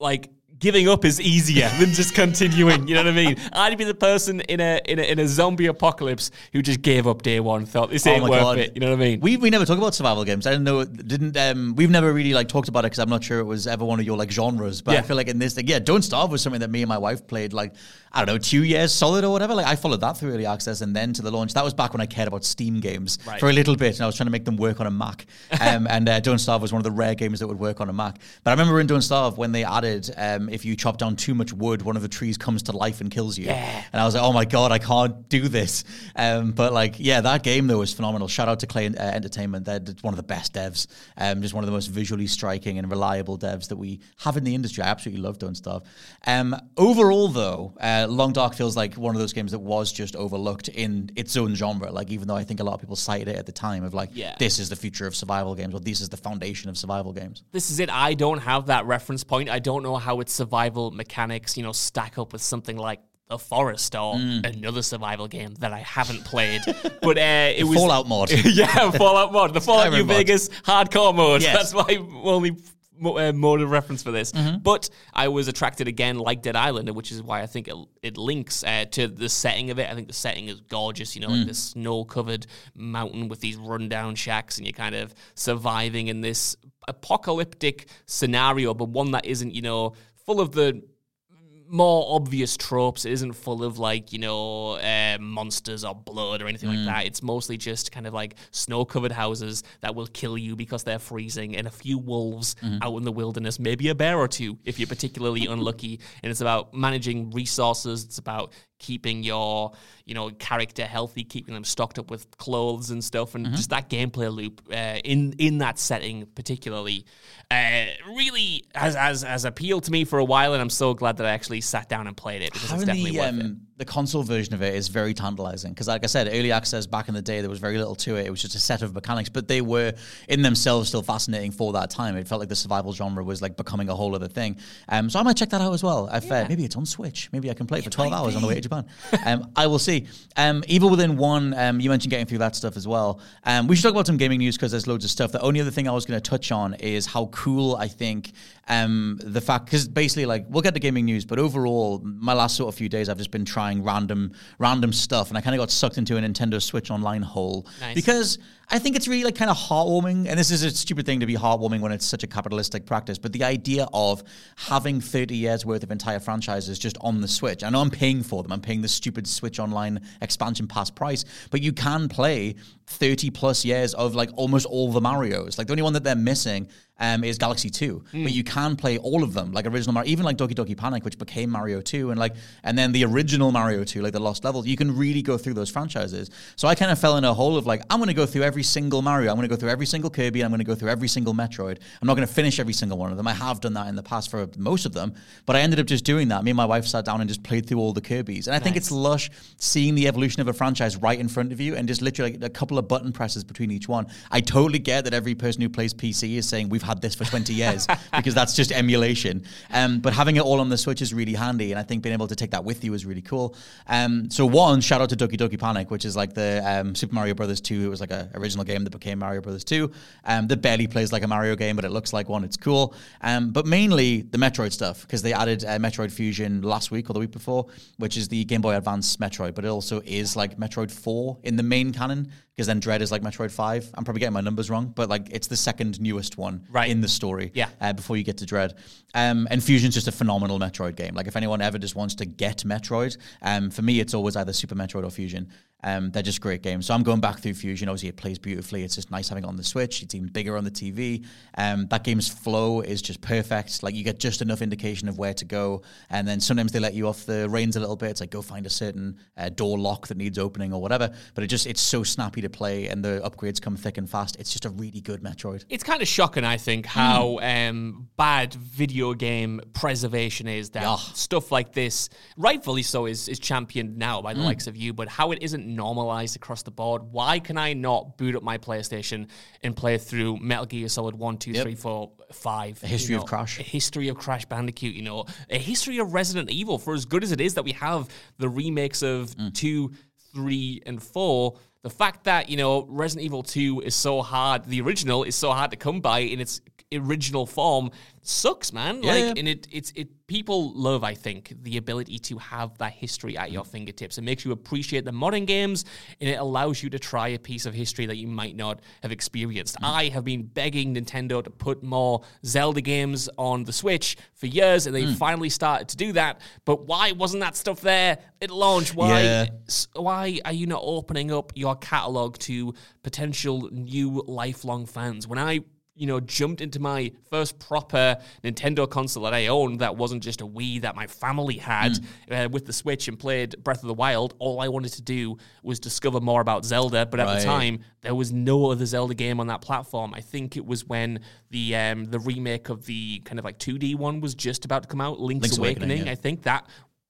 like, giving up is easier than just continuing. You know what I mean? I'd be the person in a in a, in a zombie apocalypse who just gave up day one, thought this ain't worth it. You know what I mean? We we never talk about survival games. I didn't know. Didn't um, we've never really like talked about it because I'm not sure it was ever one of your like genres. But I feel like in this thing, yeah, Don't Starve was something that me and my wife played like I don't know, two years solid or whatever. Like I followed that through early access and then to the launch. That was back when I cared about Steam games Right. for a little bit, and I was trying to make them work on a Mac. Um, and uh, Don't Starve was one of the rare games that would work on a Mac. But I remember in Don't Starve when they added, um, if you chop down too much wood, one of the trees comes to life and kills you. Yeah. And I was like, oh my god, I can't do this. Um, but like, yeah, that game though was phenomenal. Shout out to Klei uh, Entertainment. They're one of the best devs. Um, just one of the most visually striking and reliable devs that we have in the industry. I absolutely love Don't Starve. Um, overall though, uh, Long Dark feels like one of those games that was just overlooked in its own genre. Like even though I think a lot of people cited it at the time of like, Yeah. this is the future of survival games, or this is the foundation of survival games. this is it. I don't have that reference point. I don't know how its survival mechanics, you know, stack up with something like The Forest or Mm. another survival game that I haven't played. but uh, it was Fallout mod. yeah, Fallout mod, the Fallout New mod. Vegas hardcore mode. Yes. That's my only uh, mode of reference for this. Mm-hmm. But I was attracted again, like Dead Island, which is why I think it, it links uh, to the setting of it. I think the setting is gorgeous. You know, Mm. like this snow-covered mountain with these rundown shacks, and you're kind of surviving in this apocalyptic scenario, but one that isn't, you know, full of the more obvious tropes. It isn't full of like you know uh, monsters or blood or anything like that. It's mostly just kind of like snow-covered houses that will kill you because they're freezing, and a few wolves out in the wilderness, maybe a bear or two if you're particularly unlucky. And it's about managing resources. It's about keeping your you know character healthy, keeping them stocked up with clothes and stuff, and just that gameplay loop uh, in in that setting particularly uh, really has, has has appealed to me for a while, and I'm so glad that I actually sat down and played it because it's definitely the, worth it. The console version of it is very tantalizing because, like I said, early access back in the day, there was very little to it. It was just a set of mechanics, but they were in themselves still fascinating for that time. It felt like the survival genre was like becoming a whole other thing. Um, so I might check that out as well. If, uh, maybe it's on Switch. Maybe I can play it for 12 hours on the way to Japan. um, I will see. Um, Evil Within 1, um, you mentioned getting through that stuff as well. Um, we should talk about some gaming news because there's loads of stuff. The only other thing I was going to touch on is how cool I think um, the fact, because basically, like, we'll get to gaming news, but overall, my last sort of few days, I've just been trying random, random stuff, and I kind of got sucked into a Nintendo Switch Online hole Nice. because I think it's really like kind of heartwarming, and this is a stupid thing to be heartwarming when it's such a capitalistic practice. But the idea of having 30 years worth of entire franchises just on the Switch, I know I'm paying for them. I'm paying the stupid Switch Online expansion pass price, but you can play 30 plus years of like almost all the Mario's. Like the only one that they're missing um, is Galaxy 2, but you can play all of them, like original Mario, even like Doki Doki Panic, which became Mario 2, and like, and then the original Mario 2, like the Lost Levels. You can really go through those franchises. So I kind of fell in a hole of like, I'm going to go through every single Mario, I'm going to go through every single Kirby, I'm going to go through every single Metroid. I'm not going to finish every single one of them. I have done that in the past for most of them, but I ended up just doing that. Me and my wife sat down and just played through all the Kirby's, and I think it's lush seeing the evolution of a franchise right in front of you, and just literally like a couple of button presses between each one. I totally get that every person who plays PC is saying we've had this for 20 years because that's just emulation. Um, but having it all on the Switch is really handy, and I think being able to take that with you is really cool. Um, so one shout out to Doki Doki Panic, which is like the um, Super Mario Brothers 2. It was like a original game that became Mario Brothers 2. Um, that barely plays like a Mario game, but it looks like one. It's cool. Um, but mainly the Metroid stuff because they added uh, Metroid Fusion last week or the week before, which is the Game Boy Advance Metroid, but it also is like Metroid 4 in the main canon because then Dread is like Metroid 5. I'm probably getting my numbers wrong, but like it's the second newest one Right. in the story Yeah. uh, before you get to Dread. Um, and Fusion's just a phenomenal Metroid game. Like if anyone ever just wants to get Metroid, um, for me it's always either Super Metroid or Fusion. Um, they're just great games. So I'm going back through Fusion. Obviously, it plays beautifully. It's just nice having it on the Switch. It's even bigger on the TV. Um, that game's flow is just perfect. Like you get just enough indication of where to go, and then sometimes they let you off the reins a little bit. It's like go find a certain uh, door lock that needs opening or whatever. But it just it's so snappy to play, and the upgrades come thick and fast. It's just a really good Metroid. It's kind of shocking, I think, how um, bad video game preservation is. That Yeah. stuff like this, rightfully so, is is championed now by the likes of you. But how it isn't normalized across the board? Why can I not boot up my PlayStation and play through Metal Gear Solid One, Two, Three, Four, Five? A history you of Crash. A history of Crash Bandicoot. You know, a history of Resident Evil. For as good as it is that we have the remakes of Mm. two, three, and four. The fact that you know Resident Evil Two is so hard, the original is so hard to come by in its original form sucks, man. Yeah, like, yeah. and it it's it. People love, I think, the ability to have that history at your fingertips. It makes you appreciate the modern games, and it allows you to try a piece of history that you might not have experienced. Mm. I have been begging Nintendo to put more Zelda games on the Switch for years, and they Mm. finally started to do that. But why wasn't that stuff there at launch? Why? Yeah. Why are you not opening up your catalog to potential new lifelong fans? When I you know, jumped into my first proper Nintendo console that I owned that wasn't just a Wii that my family had uh, with the Switch and played Breath of the Wild. All I wanted to do was discover more about Zelda, but at Right. the time, there was no other Zelda game on that platform. I think it was when the um, the remake of the kind of like 2D one was just about to come out, Link's, Link's Awakening, Awakening. yeah. I think that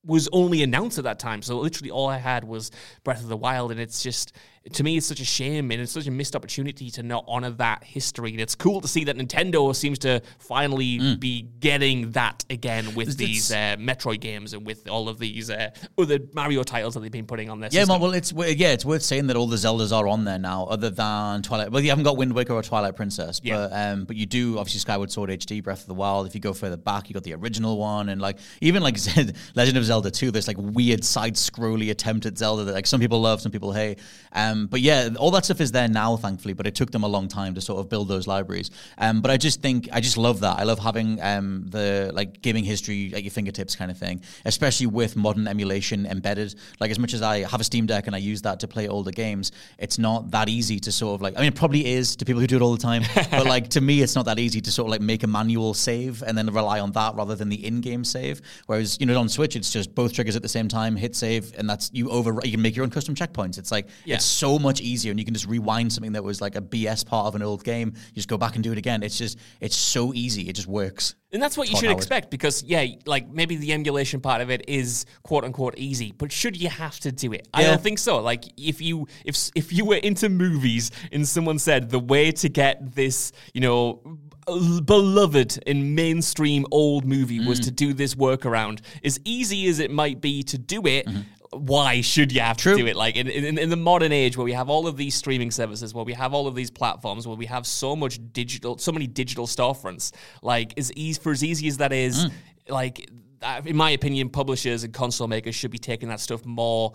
was only announced at that time. So literally all I had was Breath of the Wild, and it's just to me it's such a shame and it's such a missed opportunity to not honor that history. And it's cool to see that Nintendo seems to finally be getting that again with It's- these uh, Metroid games and with all of these uh, other Mario titles that they've been putting on their Yeah, well, it's yeah, it's worth saying that all the Zeldas are on there now, other than Twilight. Well, you haven't got Wind Waker or Twilight Princess, Yeah. but um, but you do obviously Skyward Sword HD, Breath of the Wild. If you go further back, you got the original one, and like even like Legend of Zelda 2, There's like weird side scrolly attempt at Zelda that like some people love, some people hate. Um, but yeah, all that stuff is there now, thankfully. But it took them a long time to sort of build those libraries. Um, but I just think I just love that. I love having um the like gaming history at your fingertips kind of thing, especially with modern emulation embedded. Like as much as I have a Steam Deck and I use that to play older games, it's not that easy to sort of like. I mean, it probably is to people who do it all the time, but like to me, it's not that easy to sort of like make a manual save and then rely on that rather than the in-game save. Whereas you know on Switch, it's just both triggers at the same time, hit save, and that's you over. You can make your own custom checkpoints. It's like Yeah. it's so much easier, and you can just rewind something that was like a BS part of an old game. You just go back and do it again. It's just it's so easy. It just works. And that's what you should Howard. expect because, yeah, like maybe the emulation part of it is quote unquote easy, but should you have to do it? I don't think so. Like if you if if you were into movies and someone said the way to get this, you know, beloved and mainstream old movie was Mm. to do this workaround, as easy as it might be to do it. Why should you have to do it? Like in, in, in the modern age where we have all of these streaming services, where we have all of these platforms, where we have so much digital, so many digital storefronts, like as easy for as easy as that is, like uh, in my opinion, publishers and console makers should be taking that stuff more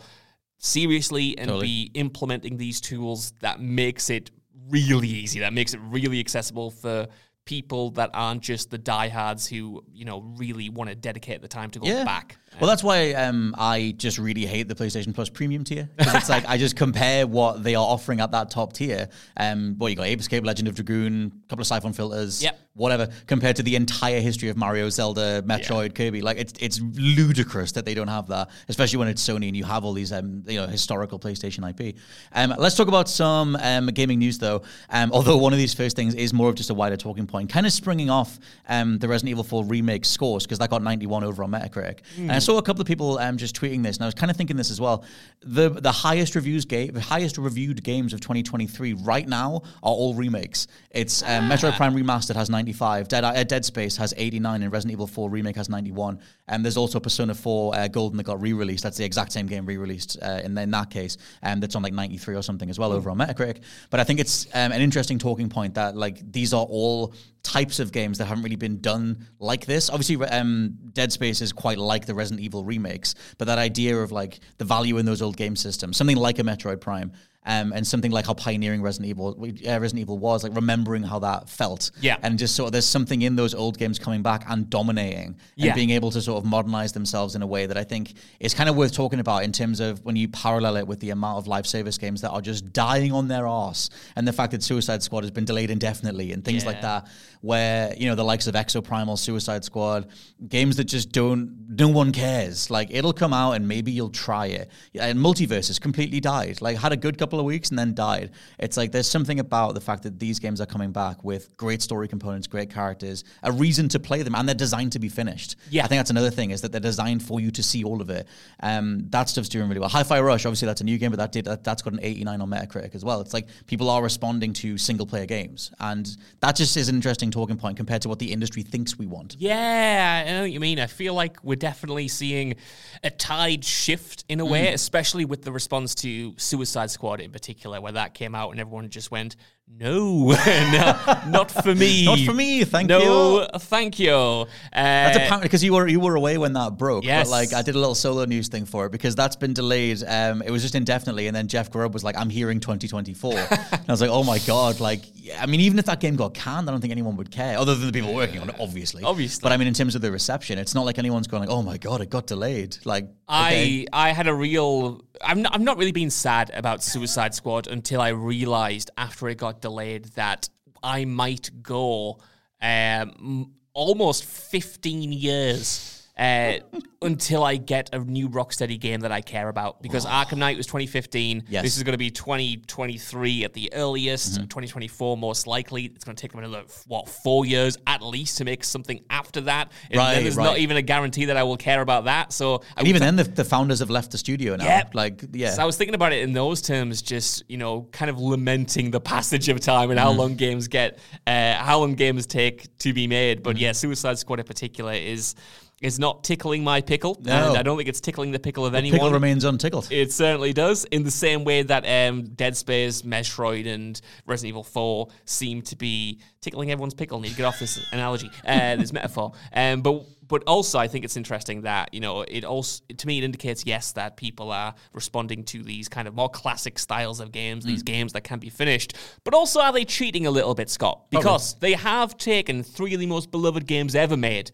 seriously and Totally. be implementing these tools that makes it really easy, that makes it really accessible for people that aren't just the diehards who you know really want to dedicate the time to go back. Well, that's why um, I just really hate the PlayStation Plus premium tier. it's like I just compare what they are offering at that top tier. Um, well, you got Ape Escape, Legend of Dragoon, a couple of Syphon Filters, Yep. Whatever, compared to the entire history of Mario, Zelda, Metroid, Kirby. Like it's it's ludicrous that they don't have that, especially when it's Sony and you have all these um, you know historical PlayStation IP. Um, let's talk about some um, gaming news though. Um, although one of these first things is more of just a wider talking point, kind of springing off um, the Resident Evil 4 remake scores because that got 91 over on Metacritic. And I saw a couple of people um, just tweeting this, and I was kind of thinking this as well. The the highest reviews game, the highest reviewed games of 2023 right now are all remakes. It's um, Metroid Prime Remastered has 95, Dead uh, Dead Space has 89, and Resident Evil 4 remake has 91. And there's also Persona 4 uh, Golden that got re-released. That's the exact same game re-released uh, in, in that case, and that's on like 93 or something as well over on Metacritic. But I think it's um, an interesting talking point that like these are all types of games that haven't really been done like this. Obviously, um, Dead Space is quite like the Resident Evil remakes, but that idea of like the value in those old game systems, something like a Metroid Prime. Um, and something like how pioneering Resident Evil, uh, Resident Evil was, like remembering how that felt, Yeah. and just sort of there's something in those old games coming back and dominating, and Yeah. being able to sort of modernize themselves in a way that I think is kind of worth talking about in terms of when you parallel it with the amount of live service games that are just dying on their arse, and the fact that Suicide Squad has been delayed indefinitely, and things like that, where you know the likes of Exoprimal, Suicide Squad, games that just don't, no one cares. Like it'll come out and maybe you'll try it. And MultiVersus has completely died. Like had a good couple of weeks and then died. It's like there's something about the fact that these games are coming back with great story components, great characters, a reason to play them, and they're designed to be finished. Yeah. I think that's another thing is that they're designed for you to see all of it. Um, that stuff's doing really well. Hi-Fi Rush, obviously that's a new game, but that did that, that's got an 89 on Metacritic as well. It's like people are responding to single player games, and that just is an interesting talking point compared to what the industry thinks we want. Yeah, I know what you mean. I feel like we're definitely seeing a tide shift in a way, especially with the response to Suicide Squad in particular, where that came out and everyone just went no, no, not for me. Not for me, thank no, you. No, thank you. Uh, That's apparently because you were you were away when that broke. Yes. But like I did a little solo news thing for it because that's been delayed. Um, it was just indefinitely, and then Jeff Grubb was like, "I'm hearing 2024." and I was like, "Oh my god!" Like, I mean, even if that game got canned, I don't think anyone would care, other than the people working on it, obviously. Obviously. But I mean, in terms of the reception, it's not like anyone's going like, "Oh my god, it got delayed." Like, okay. I I had a real. I'm not, I'm not really being sad about Suicide Squad until I realized after it got delayed that I might go um, almost 15 years. Uh, until I get a new Rocksteady game that I care about, because Arkham Knight was 2015. Yes. This is going to be 2023 at the earliest, 2024 most likely. It's going to take them another what four years at least to make something after that. And Right, then there's right. not even a guarantee that I will care about that. So I and even then, the, the founders have left the studio now. Yep. Like, yeah. So I was thinking about it in those terms, just you know, kind of lamenting the passage of time and how Mm. long games get, uh, how long games take to be made. But yeah, Suicide Squad in particular is is not tickling my pickle, No. and I don't think it's tickling the pickle of anyone. Pickle remains untickled. It certainly does. In the same way that um, Dead Space, Metroid, and Resident Evil 4 seem to be tickling everyone's pickle. Need to get off this analogy, uh, this metaphor. Um, but but also, I think it's interesting that you know it also to me it indicates yes that people are responding to these kind of more classic styles of games, these mm. games that can be finished. But also, are they cheating a little bit, Scott? Because they have taken three of the most beloved games ever made,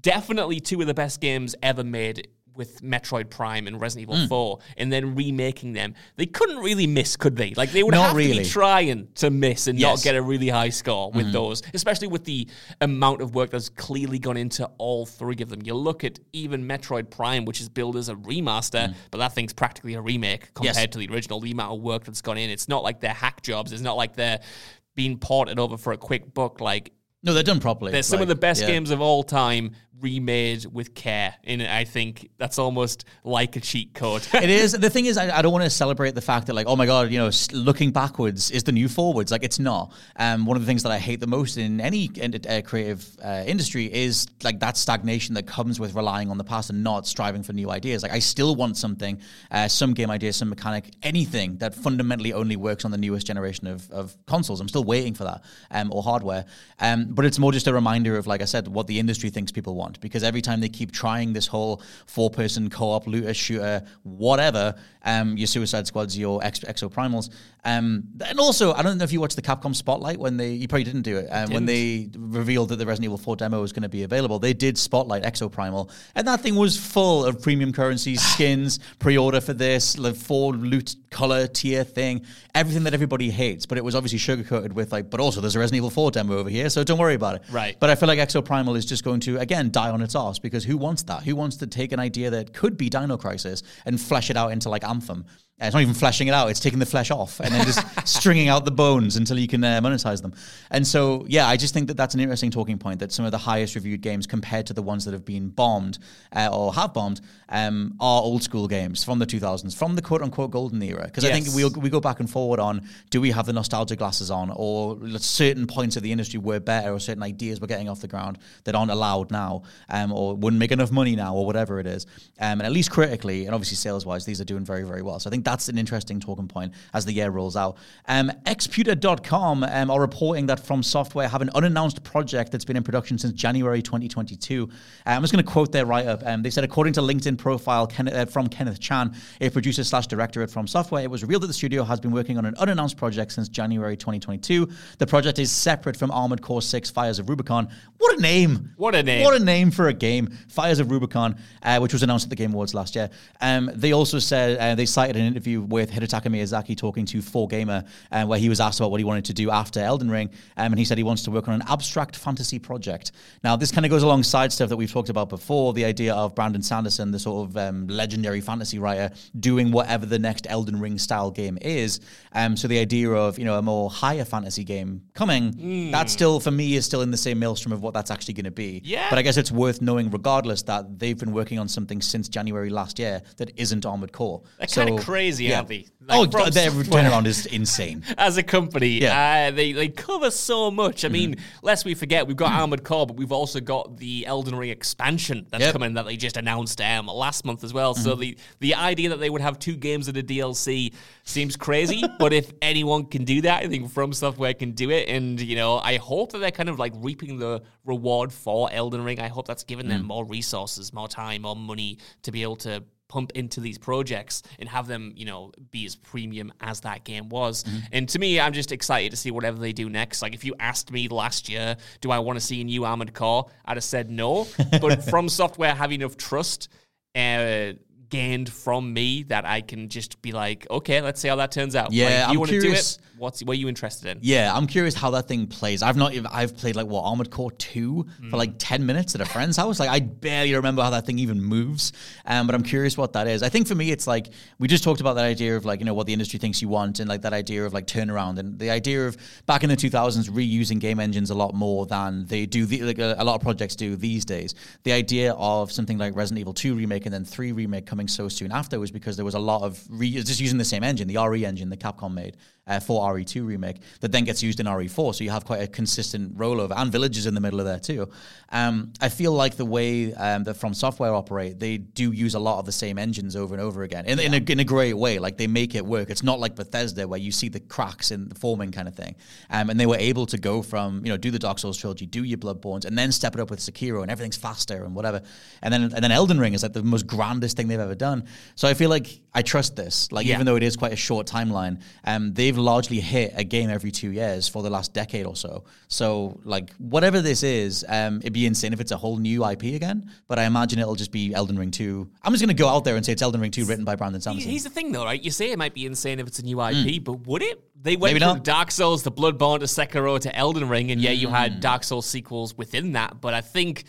definitely two of the best games ever made with Metroid Prime and Resident. Evil hmm. 4 and then remaking them. They couldn't really miss, could they? Like they would Not have to really. be trying to miss and Yes. Not get a really high score with hmm. those, especially with the amount of work that's clearly gone into all three of them. You look at even Metroid Prime, which is billed as a remaster, hmm. but that thing's practically a remake compared. Yes. to the original. The amount of work that's gone in. It's not like they're hack jobs. It's not like they're being ported over for a quick buck. Like no, they're done properly. they're some Like, of the best yeah. games of all time remade with care. And I think that's almost like a cheat code. it is. The thing is, I, I don't want to celebrate the fact that, like, oh my god, you know, looking backwards is the new forwards. Like, it's not. Um, one of the things that I hate the most in any uh, creative uh, industry is like that stagnation that comes with relying on the past and not striving for new ideas. Like, I still want something, uh, some game idea, some mechanic, anything that fundamentally only works on the newest generation of, of consoles. I'm still waiting for that, um, or hardware. Um, but it's more just a reminder of, like I said, what the industry thinks people want. Because every time they keep trying this whole four-person co-op looter shooter, whatever, um, your Suicide Squads, your Ex- Exoprimals, um, and also I don't know if you watched the Capcom Spotlight when they you probably didn't do it um, when they revealed that the Resident Evil 4 demo was going to be available. They did Spotlight Exoprimal, and that thing was full of premium currencies, skins, pre-order for this, the four loot color tier thing, everything that everybody hates. But it was obviously sugarcoated with like, but also there's a Resident Evil 4 demo over here, so don't worry about it. Right. But I feel like Exoprimal is just going to again die on its ass because who wants that? Who wants to take an idea that could be Dino Crisis and flesh it out into like Anthem? Uh, It's not even fleshing it out; it's taking the flesh off and then just stringing out the bones until you can uh, monetize them. And so, yeah, I just think that that's an interesting talking point. That some of the highest reviewed games, compared to the ones that have been bombed uh, or have bombed, um, are old school games from the 2000s, from the quote unquote golden era. Because I think Yes. we we go back and forward on: do we have the nostalgia glasses on, or certain points of the industry were better, or certain ideas were getting off the ground that aren't allowed now, um, or wouldn't make enough money now, or whatever it is. Um, and at least critically, and obviously sales wise, these are doing very very well. So I think that's an interesting talking point as the year rolls out. Um, eXputer.com um, are reporting that From Software have an unannounced project that's been in production since January 2022. Uh, I'm just going to quote their write up. Um, they said, according to LinkedIn profile Kenneth, uh, from Kenneth Chan, a producer slash director at From Software, it was revealed that the studio has been working on an unannounced project since January 2022. The project is separate from Armored Core 6 Fires of Rubicon. What a name! What a name. What a name for a game. Fires of Rubicon, uh, which was announced at the Game Awards last year. Um, they also said, uh, they cited an interview with Hidetaka Miyazaki talking to 4Gamer, uh, where he was asked about what he wanted to do after Elden Ring. Um, and he said he wants to work on an abstract fantasy project. Now, this kind of goes alongside stuff that we've talked about before the idea of Brandon Sanderson, the sort of um, legendary fantasy writer, doing whatever the next Elden Ring style game is. Um, so the idea of, you know, a more higher fantasy game coming, that still, for me, is still in the same maelstrom of what that's actually going to be. Yeah. But I guess it's worth knowing, regardless, that they've been working on something since January last year that isn't Armored Core. That So- kind of crazy crazy, aren't they? Like, oh, their turnaround is insane. as a company. Yeah. Uh, they they cover so much. I Mm-hmm. mean, lest we forget, we've got Armored Core, but we've also got the Elden Ring expansion that's Yep. coming that they just announced um, last month as well. So Mm-hmm. the the idea that they would have two games in a DLC seems crazy. but if anyone can do that, I think From Software can do it. And you know, I hope that they're kind of like reaping the reward for Elden Ring. I hope that's given Mm. them more resources, more time, more money to be able to pump into these projects and have them, you know, be as premium as that game was. Mm-hmm. And to me, I'm just excited to see whatever they do next. Like if you asked me last year, do I want to see a new Armored Core? I'd have said no. but from software have enough trust uh gained from me that I can just be like, okay, let's see how that turns out. Yeah, like, you want to do it? What's what are you interested in? Yeah, I'm curious how that thing plays. I've not even I've played like what Armored Core 2 Mm. for like 10 minutes at a friend's house. Like I barely remember how that thing even moves. Um, but I'm curious what that is. I think for me it's like we just talked about that idea of like, you know, what the industry thinks you want and like that idea of like turnaround and the idea of back in the 2000s reusing game engines a lot more than they do the, like a, a lot of projects do these days. The idea of something like Resident Evil 2 remake and then 3 remake coming so soon after was because there was a lot of re- just using the same engine, the RE engine that Capcom made uh, for RE2 remake that then gets used in RE4. So you have quite a consistent rollover and villages in the middle of there too. Um, I feel like the way um, that From Software operate, they do use a lot of the same engines over and over again in, in, a, in a great way. Like they make it work. It's not like Bethesda where you see the cracks in the forming kind of thing. Um, and they were able to go from, you know, do the Dark Souls trilogy, do your Bloodbornes, and then step it up with Sekiro and everything's faster and whatever. And then and then Elden Ring is like the most grandest thing they've ever done. So I feel like I trust this. Like Yeah. even though it is quite a short timeline, um, they've largely hit a game every two years for the last decade or so. So like whatever this is, um, it'd be insane if it's a whole new IP again. But I imagine it'll just be Elden Ring two. I'm just gonna go out there and say it's Elden Ring two, written by Brandon Sanderson. Here's the thing, though, right? You say it might be insane if it's a new IP, but would it? They went. Maybe from not. Dark Souls to Bloodborne to Sekiro to Elden Ring, and yeah, you Hmm. had Dark Souls sequels within that. But I think,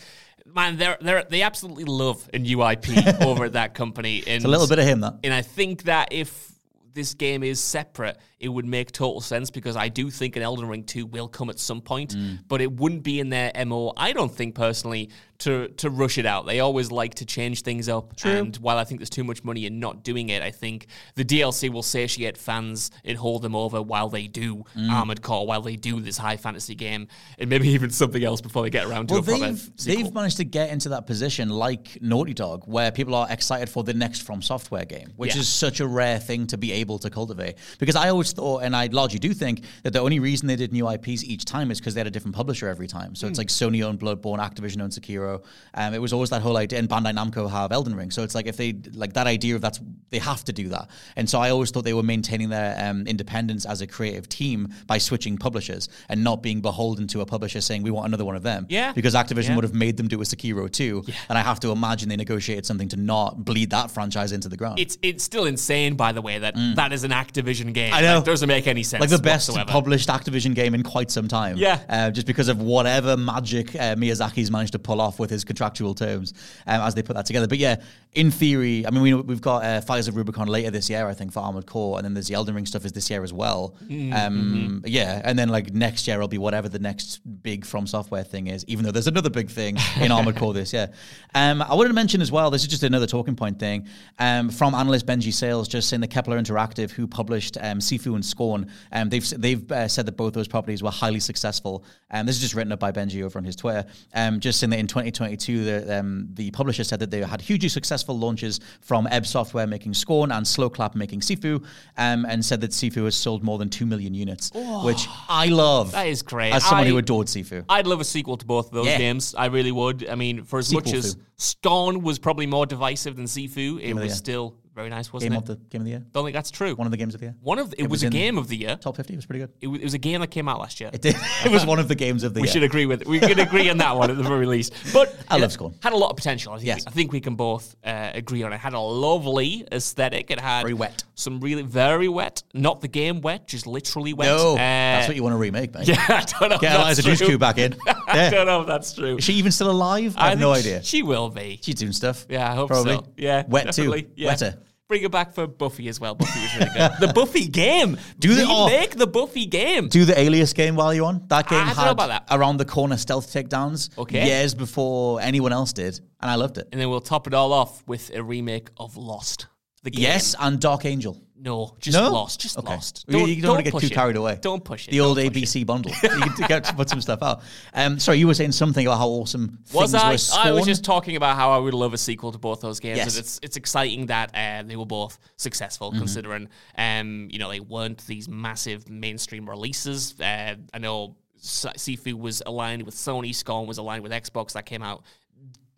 man, they're they they absolutely love a new IP over at that company. And, it's a little bit of him that. and I think that if this game is separate, it would make total sense because I do think an Elden Ring 2 will come at some point, Hmm. but it wouldn't be in their MO, I don't think personally, to to rush it out. They always like to change things up. And while I think there's too much money in not doing it, I think the DLC will satiate fans and hold them over while they do Hmm. Armored Core, while they do this high fantasy game, and maybe even something else before they get around to Well, a proper they've, sequel. they've managed to get into that position like Naughty Dog, where people are excited for the next From Software game, which Yeah. is such a rare thing to be able to cultivate. Because I always thought, and I largely do think, that the only reason they did new IPs each time is because they had a different publisher every time. So it's Hmm. like Sony owned Bloodborne, Activision owned Sekiro. Um, it was always that whole idea, and Bandai Namco have Elden Ring. So it's like if they like that idea of that's they have to do that. And so I always thought they were maintaining their um, independence as a creative team by switching publishers and not being beholden to a publisher saying we want another one of them. Yeah. Because Activision Yeah. would have made them do a Sekiro too. And I have to imagine they negotiated something to not bleed that franchise into the ground. it's it's still insane, by the way, that that is an Activision game. Mm. I know. Like, doesn't make any sense. like the best whatsoever. published Activision game in quite some time. Yeah. Uh, just because of whatever magic uh, Miyazaki's managed to pull off with his contractual terms um, as they put that together. But yeah, in theory, I mean, we, we've got uh, Fires of Rubicon later this year, I think, for Armored Core, and then there's the Elden Ring stuff is this year as well. Mm-hmm. Um, yeah, and then like next year will be whatever the next big From Software thing is, even though there's another big thing in Armored Core this year. Um, I wanted to mention as well, this is just another talking point thing um, from analyst Benji Sales, just saying the Kepler Interactive, who published um, Sifu and Scorn, um, they've they've uh, said that both those properties were highly successful. Um, this is just written up by Benji over on his Twitter. Um, just saying that in 2022, the, um, the publisher said that they had hugely successful launches from Ebb Software making Scorn and Sloclap making Sifu, um, and said that Sifu has sold more than two million units, which I love. That is great. As someone who adored Sifu. I'd love a sequel to both of those Yeah. games. I really would. I mean, for as Sequel much as. Scorn was probably more divisive than Sifu, it was still very nice, wasn't Game it? of the game of the year. Don't think that's true. One of the games of the year. One of the, it, It was, was a game of the year. Top 50 It was pretty good. It was, it was a game that came out last year. It did. it was one of the games of the we year. We should agree with we can agree on that one at the very least. But I love Scorn. Had a lot of potential. I think, Yes. I think we can both uh, agree on it. Had a lovely aesthetic. It had Very wet. Some really very wet. Not the game wet, just literally wet. No, Uh, that's what you want to remake, mate. Yeah, I don't know. Get Eliza Dushku back in. I Yeah. don't know if that's true. Is she even still alive? I have no idea. She will be. She's doing stuff. Yeah, I hope Probably. so. Yeah, Wet definitely. too. Yeah. Wetter. Bring it back for Buffy as well. Buffy was really good. the Buffy game. Do they- oh. make the Buffy game? Do the Alias game while you're on. That ah, game I had that. around the corner stealth takedowns Okay. years before anyone else did, and I loved it. and then we'll top it all off with a remake of Lost. The game. Yes, and Dark Angel. No, just no? lost. Just okay. lost. You- you don't, want to get push too it. carried away. Don't push it. The old Don't push it. ABC bundle. you can get to put some stuff out. Um, sorry, you were saying something about how awesome Was things I? were. I was just talking about how I would love a sequel to both those games. Yes. And it's it's exciting that uh, they were both successful, Mm-hmm. considering um you know they weren't these massive mainstream releases. Uh, I know S- Sifu was aligned with Sony, Scorn was aligned with Xbox. That came out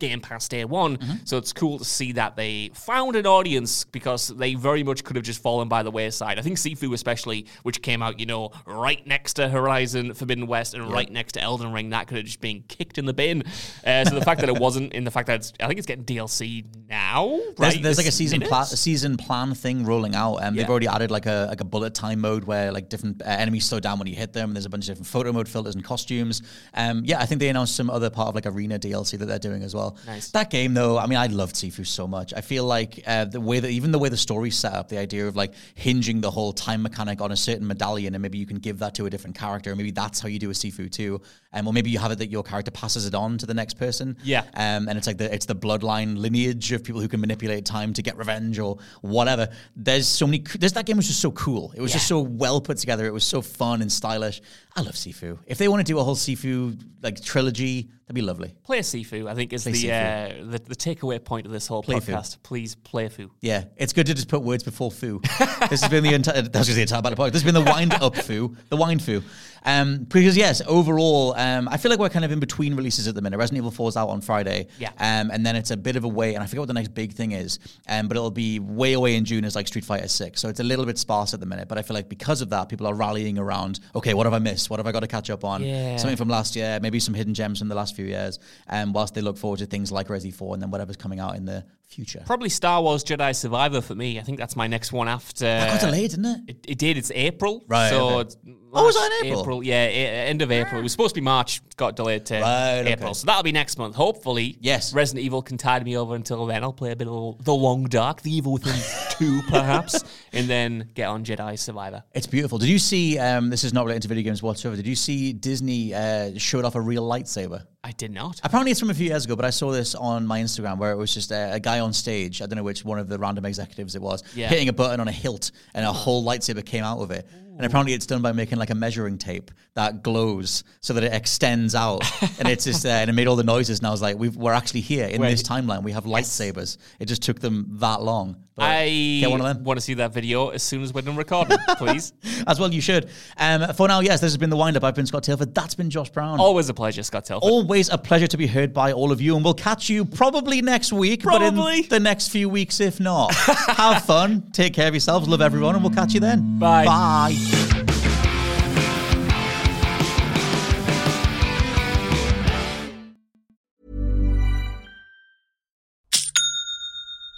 Game Pass day one. Mm-hmm. So it's cool to see that they found an audience because they very much could have just fallen by the wayside. I think Sifu, especially, which came out, you know, right next to Horizon Forbidden West and right next to Elden Ring, that could have just been kicked in the bin. Uh, so the fact that it wasn't, in the fact that it's, I think it's getting DLC now. There's, right there's like a season pla- a season plan thing rolling out, and they've already added like a like a bullet time mode where like different uh, enemies slow down when you hit them. There's a bunch of different photo mode filters and costumes. Um, yeah, I think they announced some other part of like arena DLC that they're doing as well. Nice. That game though, I mean, I loved Sifu so much. I feel like uh, the way that even the way the story's set up, the idea of like hinging the whole time mechanic on a certain medallion, and maybe you can give that to a different character. Maybe that's how you do a Sifu too, um, or maybe you have it that your character passes it on to the next person. Yeah. Um, and it's like the it's the bloodline lineage of people who can manipulate time to get revenge or whatever. There's so many. There's that game was just so cool. It was just so well put together. It was so fun and stylish. I love Sifu. If they want to do a whole Sifu like trilogy, that'd be lovely. Play Sifu, I think, is Play the, uh, the the takeaway point of this whole Play podcast. Please play Fu. Yeah, it's good to just put words before foo. this has been the entire. That was just the entire battle podcast. This has been the wind up foo, the wind foo. Um, because yes, overall, um, I feel like we're kind of in between releases at the minute. Resident Evil 4 is out on Friday, Yeah. um, and then it's a bit of a wait, and I forget what the next big thing is, um, but it'll be way away in June as like Street Fighter 6. So it's a little bit sparse at the minute, but I feel like because of that, people are rallying around. Okay, what have I missed? What have I got to catch up on? Yeah. Something from last year, maybe some hidden gems from the last few years, um, whilst they look forward to things like Resi 4 and then whatever's coming out in the future. Probably Star Wars Jedi Survivor for me. I think that's my next one after. That got delayed, didn't it? It, it did. It's April. Right, So okay. Oh, was that in April? Yeah, end of April. It was supposed to be March. Got delayed to Right, okay. April. So that'll be next month. Hopefully, Yes. Resident Evil can tide me over until then. I'll play a bit of The Long Dark, The Evil Within 2, perhaps, and then get on Jedi Survivor. It's beautiful. Did you see? Um, this is not related to video games whatsoever. Did you see Disney uh, showed off a real lightsaber? I did not. Apparently, it's from a few years ago, but I saw this on my Instagram where it was just a, a guy on stage. I don't know which one of the random executives it was, Yeah. hitting a button on a hilt, and a whole lightsaber came out of it. And apparently, it's done by making like a measuring tape that glows so that it extends out, and it's just there, and it made all the noises. And I was like, We've, "We're actually here in Wait. this timeline. We have lightsabers. It just took them that long." I get one of them. want to see that video as soon as we're done recording, please. As well, you should. Um, for now, yes, this has been the wind up. I've been Scott Tilford. That's been Josh Brown. Always a pleasure, Scott Telford. Always a pleasure to be heard by all of you, and we'll catch you probably next week, Probably. but in the next few weeks, if not. Have fun, take care of yourselves, love everyone, and we'll catch you then. Bye. Bye.